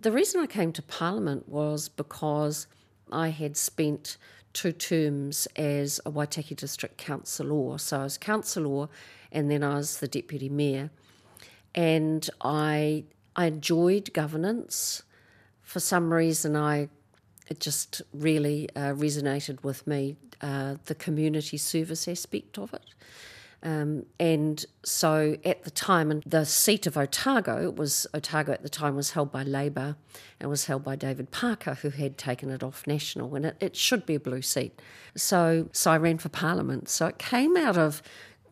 the reason I came to Parliament was because I had spent two terms as a Waitaki District Councillor. So I was councillor and then I was the Deputy Mayor. And I, I enjoyed governance. For some reason, I it just really uh, resonated with me, uh, the community service aspect of it. Um, and so at the time, and the seat of Otago was Otago at the time was held by Labour and was held by David Parker, who had taken it off national, and it, it should be a blue seat. So, so I ran for Parliament. So it came out of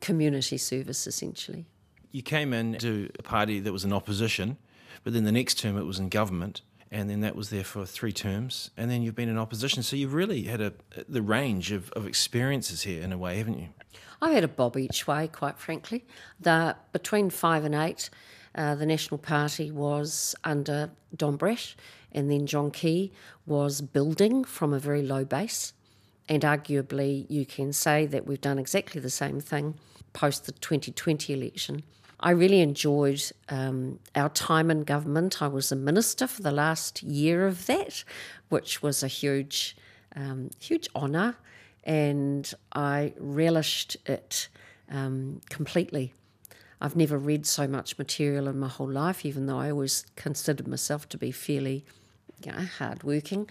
community service essentially. You came in to a party that was in opposition, but then the next term it was in government and then that was there for three terms, and then you've been in opposition. So you've really had a the range of, of experiences here in a way, haven't you? I've had a bob each way, quite frankly. The, between five and eight, uh, the National Party was under Don Brash, and then John Key was building from a very low base. And arguably, you can say that we've done exactly the same thing post the 2020 election. I really enjoyed um, our time in government. I was a minister for the last year of that, which was a huge, um, huge honour and I relished it um, completely. I've never read so much material in my whole life, even though I always considered myself to be fairly you know, hardworking.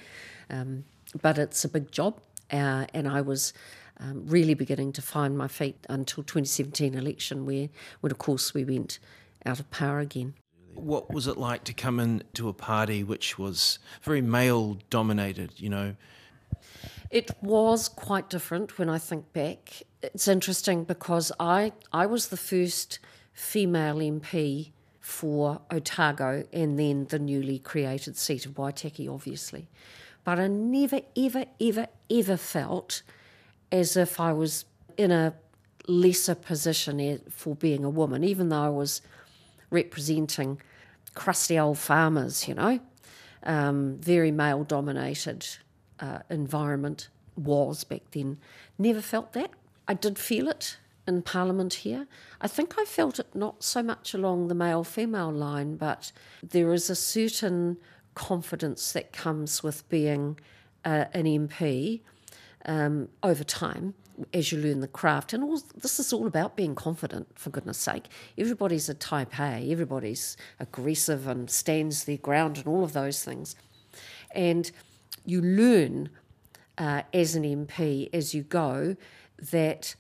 Um, but it's a big job, uh, and I was um, really beginning to find my feet until 2017 election, where, when of course we went out of power again. What was it like to come into a party which was very male dominated? You know, it was quite different when I think back. It's interesting because I, I was the first female MP for Otago and then the newly created seat of Waitaki, obviously. But I never, ever, ever, ever felt as if I was in a lesser position for being a woman, even though I was representing crusty old farmers, you know, um, very male dominated uh, environment was back then. Never felt that. I did feel it in Parliament here. I think I felt it not so much along the male female line, but there is a certain confidence that comes with being uh, an MP um, over time as you learn the craft. And all, this is all about being confident, for goodness sake. Everybody's a type A, everybody's aggressive and stands their ground and all of those things. And you learn uh, as an MP as you go that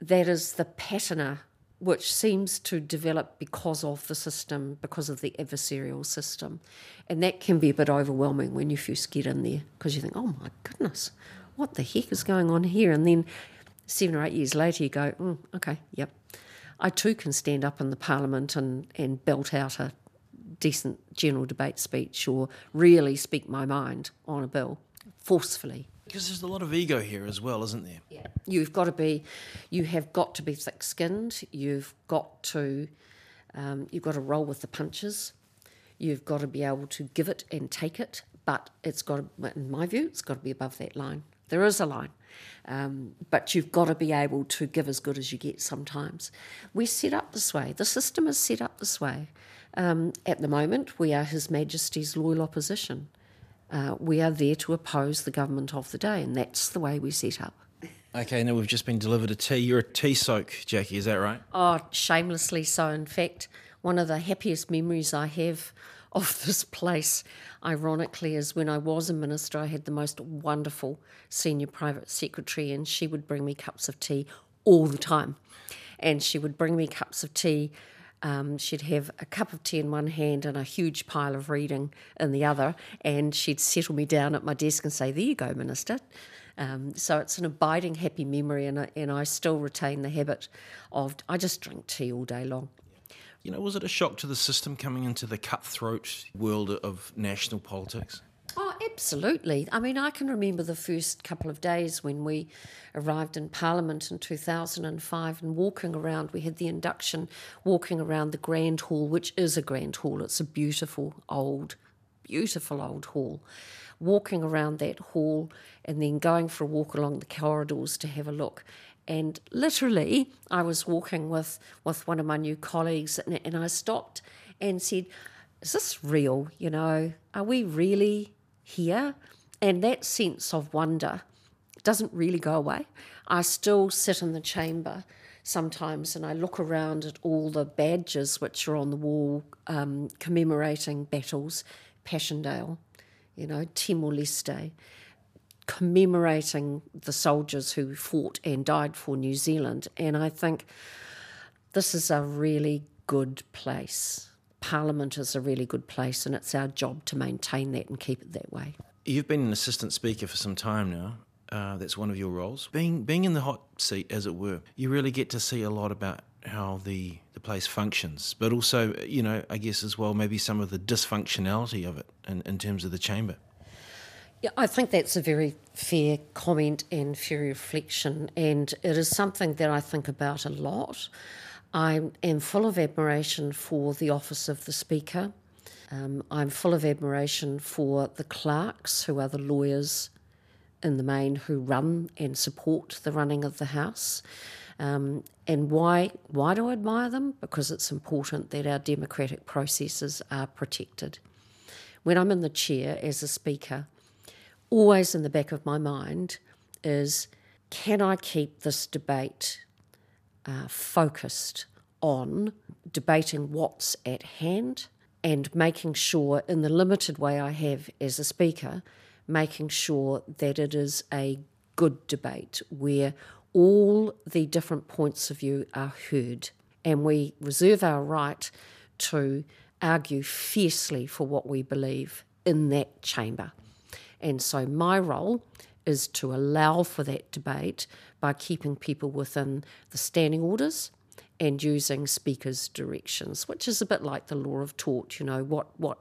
that is the patterner which seems to develop because of the system, because of the adversarial system. And that can be a bit overwhelming when you first get in there because you think, oh my goodness, what the heck is going on here? And then seven or eight years later, you go, mm, okay, yep. I too can stand up in the parliament and, and belt out a decent general debate speech or really speak my mind on a bill forcefully. Because there's a lot of ego here as well, isn't there? Yeah. You've got to be, you have got to be thick skinned. You've got to, um, you've got to roll with the punches. You've got to be able to give it and take it. But it's got to, in my view, it's got to be above that line. There is a line. Um, but you've got to be able to give as good as you get sometimes. We're set up this way. The system is set up this way. Um, at the moment, we are His Majesty's loyal opposition. Uh, we are there to oppose the government of the day, and that's the way we set up. Okay, now we've just been delivered a tea. You're a tea soak, Jacqui, is that right? Oh, shamelessly so. In fact, one of the happiest memories I have of this place, ironically, is when I was a minister, I had the most wonderful senior private secretary, and she would bring me cups of tea all the time. And she would bring me cups of tea um, she'd have a cup of tea in one hand and a huge pile of reading in the other, and she'd settle me down at my desk and say, There you go, Minister. Um, so it's an abiding happy memory, and I, and I still retain the habit of, I just drink tea all day long. You know, was it a shock to the system coming into the cutthroat world of national politics? Oh, absolutely. I mean, I can remember the first couple of days when we arrived in Parliament in 2005 and walking around. We had the induction walking around the Grand Hall, which is a Grand Hall. It's a beautiful old, beautiful old hall. Walking around that hall and then going for a walk along the corridors to have a look. And literally, I was walking with, with one of my new colleagues and, and I stopped and said, is this real? You know, are we really here? And that sense of wonder doesn't really go away. I still sit in the chamber sometimes and I look around at all the badges which are on the wall um, commemorating battles, Passchendaele, you know, Timor Leste, commemorating the soldiers who fought and died for New Zealand. And I think this is a really good place. Parliament is a really good place, and it's our job to maintain that and keep it that way. You've been an assistant speaker for some time now. Uh, that's one of your roles. Being being in the hot seat, as it were, you really get to see a lot about how the the place functions, but also, you know, I guess as well, maybe some of the dysfunctionality of it in, in terms of the chamber. Yeah, I think that's a very fair comment and fair reflection, and it is something that I think about a lot. I am full of admiration for the office of the Speaker. Um, I'm full of admiration for the clerks, who are the lawyers in the main who run and support the running of the House. Um, and why, why do I admire them? Because it's important that our democratic processes are protected. When I'm in the chair as a speaker, always in the back of my mind is can I keep this debate uh, focused on debating what's at hand and making sure, in the limited way I have as a speaker, making sure that it is a good debate where all the different points of view are heard and we reserve our right to argue fiercely for what we believe in that chamber. And so my role is to allow for that debate by keeping people within the standing orders and using speakers' directions, which is a bit like the law of tort, you know, what, what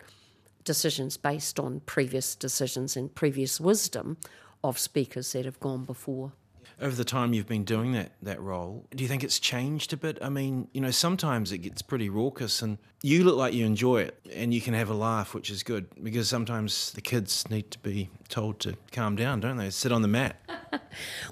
decisions based on previous decisions and previous wisdom of speakers that have gone before. Over the time you've been doing that that role, do you think it's changed a bit? I mean, you know, sometimes it gets pretty raucous, and you look like you enjoy it, and you can have a laugh, which is good because sometimes the kids need to be told to calm down, don't they? Sit on the mat.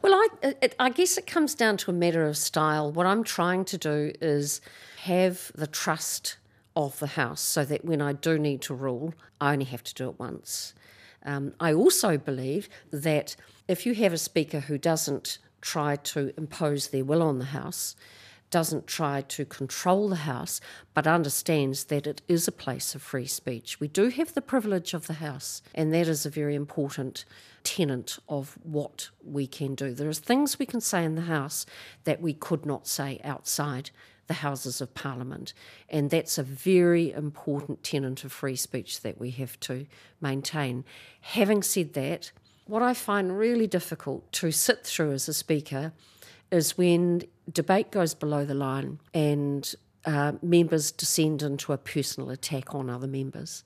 well, I it, I guess it comes down to a matter of style. What I'm trying to do is have the trust of the house, so that when I do need to rule, I only have to do it once. Um, I also believe that if you have a speaker who doesn't try to impose their will on the House, doesn't try to control the House, but understands that it is a place of free speech. We do have the privilege of the House, and that is a very important tenet of what we can do. There are things we can say in the House that we could not say outside the Houses of Parliament, and that's a very important tenet of free speech that we have to maintain. Having said that, what I find really difficult to sit through as a speaker is when debate goes below the line and uh, members descend into a personal attack on other members.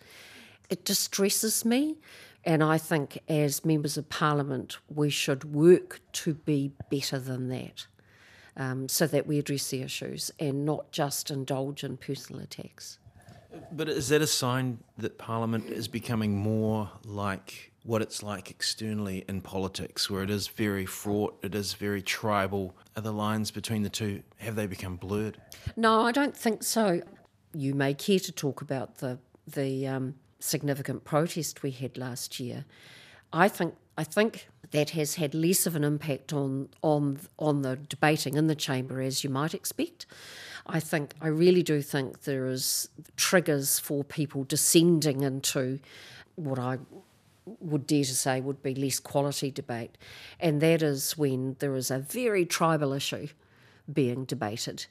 It distresses me, and I think as members of parliament, we should work to be better than that. Um, so that we address the issues and not just indulge in personal attacks. But is that a sign that Parliament is becoming more like what it's like externally in politics, where it is very fraught, it is very tribal. Are the lines between the two have they become blurred? No, I don't think so. You may care to talk about the the um, significant protest we had last year. I think I think that has had less of an impact on on on the debating in the chamber as you might expect. I think I really do think there is triggers for people descending into what I would dare to say would be less quality debate, and that is when there is a very tribal issue being debated.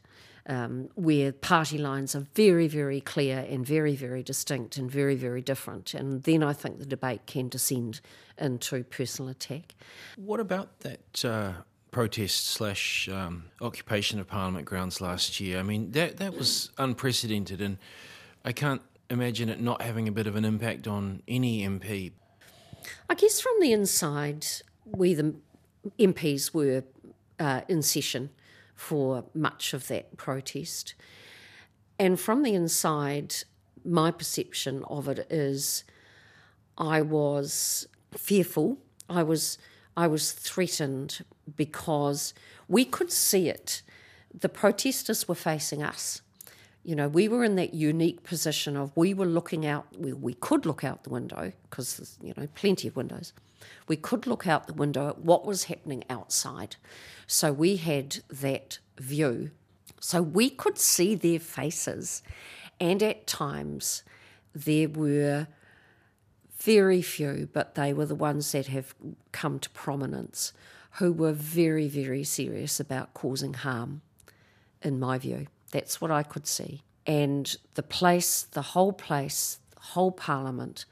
Um, where party lines are very, very clear and very, very distinct and very, very different. And then I think the debate can descend into personal attack. What about that uh, protest slash um, occupation of Parliament grounds last year? I mean, that, that was unprecedented, and I can't imagine it not having a bit of an impact on any MP. I guess from the inside, we the MPs were uh, in session for much of that protest. And from the inside, my perception of it is I was fearful. I was I was threatened because we could see it. The protesters were facing us. You know, we were in that unique position of we were looking out, we, we could look out the window because you know, plenty of windows. We could look out the window at what was happening outside. So we had that view. So we could see their faces. And at times, there were very few, but they were the ones that have come to prominence who were very, very serious about causing harm, in my view. That's what I could see. And the place, the whole place, the whole parliament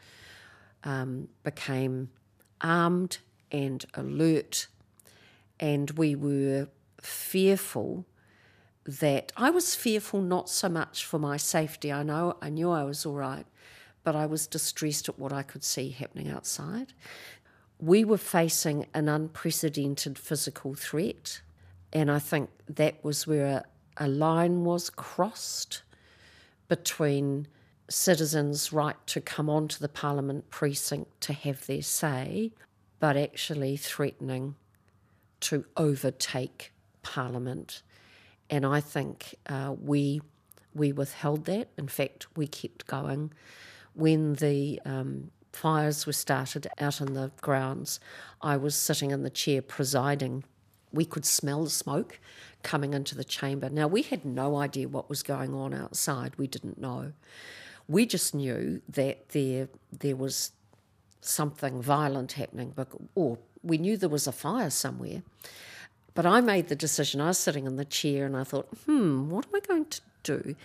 um, became armed and alert. And we were fearful that I was fearful not so much for my safety. I know I knew I was all right, but I was distressed at what I could see happening outside. We were facing an unprecedented physical threat, and I think that was where a line was crossed between citizens' right to come onto the Parliament precinct to have their say, but actually threatening to overtake Parliament. And I think uh, we we withheld that. In fact, we kept going. When the um, fires were started out in the grounds, I was sitting in the chair presiding. We could smell the smoke coming into the chamber. Now, we had no idea what was going on outside. We didn't know. We just knew that there there was something violent happening, or we knew there was a fire somewhere. But I made the decision. I was sitting in the chair and I thought, hmm, what am I going to do?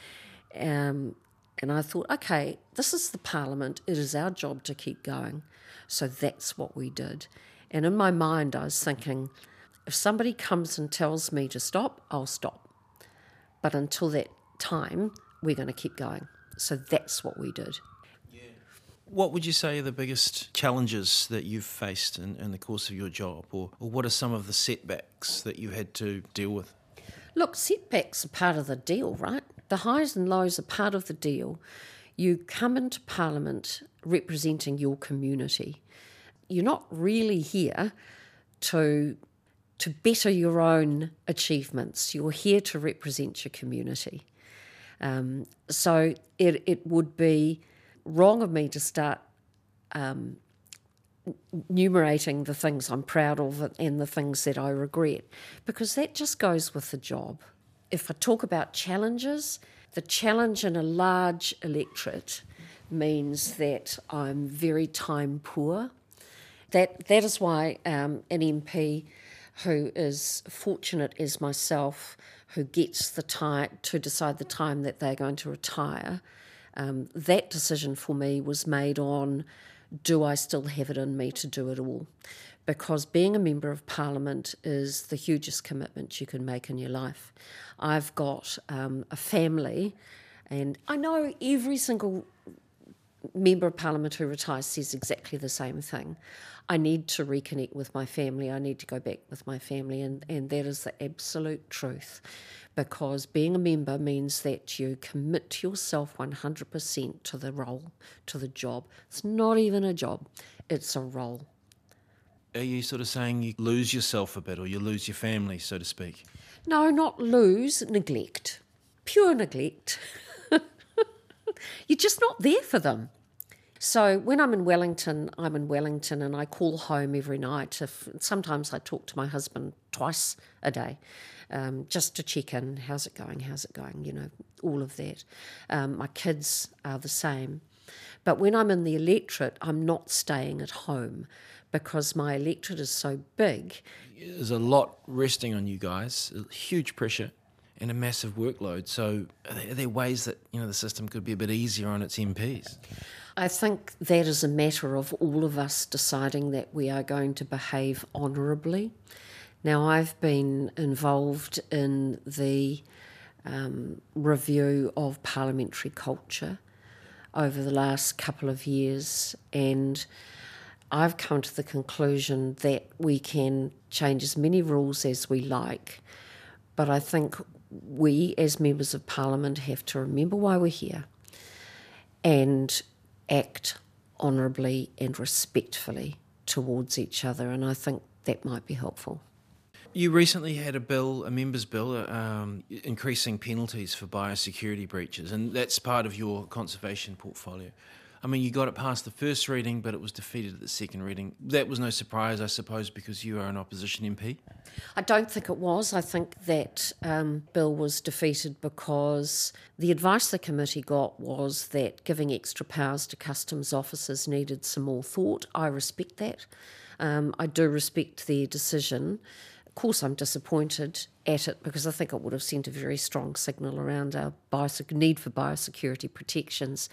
Um, and I thought, okay, this is the parliament. It is our job to keep going. So that's what we did. And in my mind, I was thinking, if somebody comes and tells me to stop, I'll stop. But until that time, we're going to keep going. So that's what we did. What would you say are the biggest challenges that you've faced in, in the course of your job, or, or what are some of the setbacks that you had to deal with? Look, setbacks are part of the deal, right? The highs and lows are part of the deal. You come into Parliament representing your community. You're not really here to to better your own achievements. You're here to represent your community. Um, so it, it would be wrong of me to start um, enumerating the things I'm proud of and the things that I regret, because that just goes with the job. If I talk about challenges, the challenge in a large electorate means that I'm very time poor. That that is why um, an MP who is fortunate as myself, who gets the time to decide the time that they're going to retire, um, that decision for me was made on do I still have it in me to do it all? Because being a member of parliament is the hugest commitment you can make in your life. I've got um, a family, and I know every single member of parliament who retires says exactly the same thing. I need to reconnect with my family. I need to go back with my family, and, and that is the absolute truth. Because being a member means that you commit yourself 100% to the role, to the job. It's not even a job, it's a role. Are you sort of saying you lose yourself a bit or you lose your family, so to speak? No, not lose, neglect. Pure neglect. You're just not there for them. So when I'm in Wellington, I'm in Wellington and I call home every night. If sometimes I talk to my husband twice a day, um, just to check in. How's it going? How's it going? You know, all of that. Um, my kids are the same. But when I'm in the electorate, I'm not staying at home because my electorate is so big. There's a lot resting on you guys, huge pressure and a massive workload. So are there, are there ways that you know the system could be a bit easier on its MPs? I think that is a matter of all of us deciding that we are going to behave honourably. Now, I've been involved in the um, review of parliamentary culture over the last couple of years, and I've come to the conclusion that we can change as many rules as we like, but I think we, as members of parliament, have to remember why we're here and act honourably and respectfully towards each other, and I think that might be helpful. You recently had a bill, a members' bill, uh, um, increasing penalties for biosecurity breaches, and that's part of your conservation portfolio. I mean, you got it past the first reading, but it was defeated at the second reading. That was no surprise, I suppose, because you are an opposition MP. I don't think it was. I think that um, bill was defeated because the advice the committee got was that giving extra powers to customs officers needed some more thought. I respect that. Um, I do respect their decision. Of course, I'm disappointed at it because I think it would have sent a very strong signal around our biosec- need for biosecurity protections.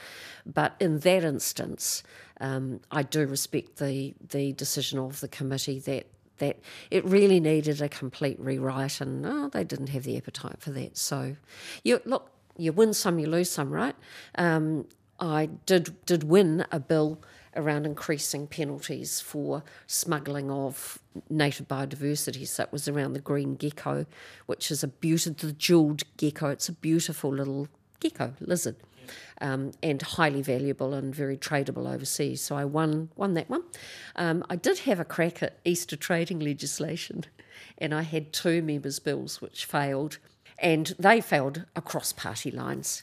But in that instance, um, I do respect the the decision of the committee that that it really needed a complete rewrite, and oh, they didn't have the appetite for that. So, you look, you win some, you lose some, right? Um, I did did win a bill around increasing penalties for smuggling of native biodiversity. So it was around the green gecko, which is a beautiful, the jewelled gecko. It's a beautiful little gecko lizard. Um, and highly valuable and very tradable overseas. So I won won that one. Um, I did have a crack at Easter trading legislation, and I had two members' bills which failed, and they failed across party lines.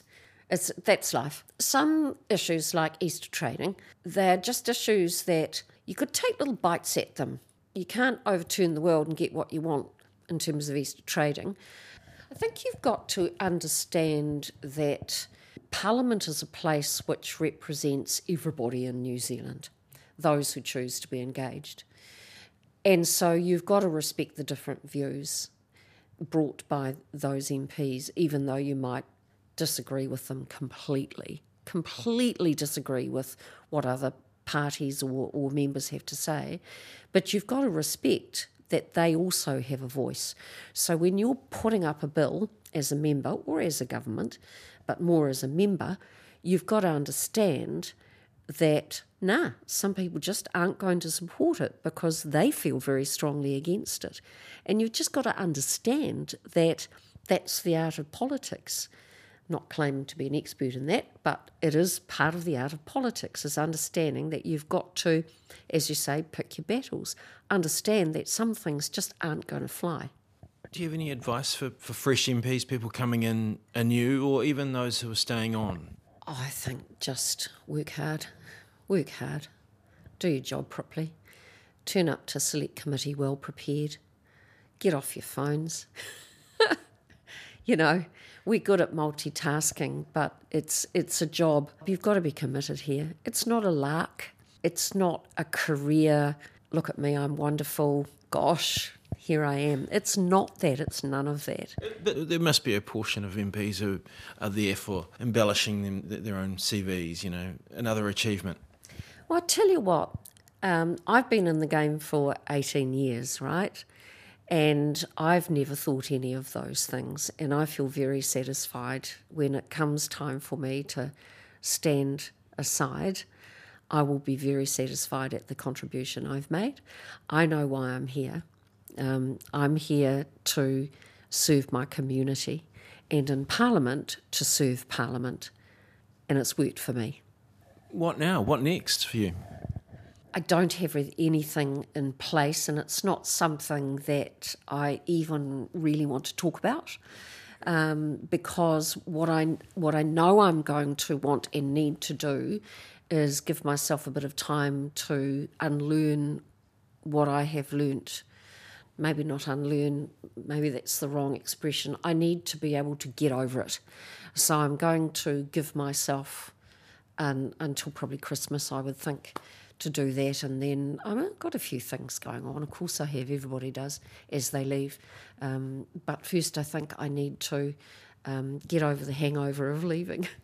It's, that's life. Some issues like Easter trading, they're just issues that you could take little bites at them. You can't overturn the world and get what you want in terms of Easter trading. I think you've got to understand that Parliament is a place which represents everybody in New Zealand, those who choose to be engaged. And so you've got to respect the different views brought by those MPs, even though you might disagree with them completely, completely disagree with what other parties or, or members have to say. But you've got to respect that they also have a voice. So when you're putting up a bill as a member or as a government, but more as a member, you've got to understand that nah, some people just aren't going to support it because they feel very strongly against it. And you've just got to understand that that's the art of politics not claiming to be an expert in that, but it is part of the art of politics, is understanding that you've got to, as you say, pick your battles. Understand that some things just aren't going to fly. Do you have any advice for, for fresh MPs, people coming in anew, or even those who are staying on? I think just work hard, work hard, do your job properly, turn up to select committee well prepared, get off your phones. you know, we're good at multitasking, but it's it's a job. You've got to be committed here. It's not a lark. It's not a career. Look at me, I'm wonderful. Gosh, here I am. It's not that. It's none of that. But there must be a portion of MPs who are there for embellishing them, their own CVs. You know, another achievement. Well, I tell you what. Um, I've been in the game for 18 years, right? And I've never thought any of those things. And I feel very satisfied when it comes time for me to stand aside. I will be very satisfied at the contribution I've made. I know why I'm here. Um, I'm here to serve my community and in Parliament to serve Parliament. And it's worked for me. What now? What next for you? I don't have anything in place, and it's not something that I even really want to talk about. Um, because what I what I know I'm going to want and need to do is give myself a bit of time to unlearn what I have learnt. Maybe not unlearn, maybe that's the wrong expression. I need to be able to get over it. So I'm going to give myself um, until probably Christmas, I would think, to do that. And then I've got a few things going on. Of course, I have, everybody does as they leave. Um, but first, I think I need to um, get over the hangover of leaving.